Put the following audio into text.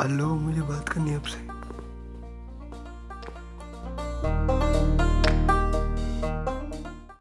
अल्लो मुझे बात करनी है आपसे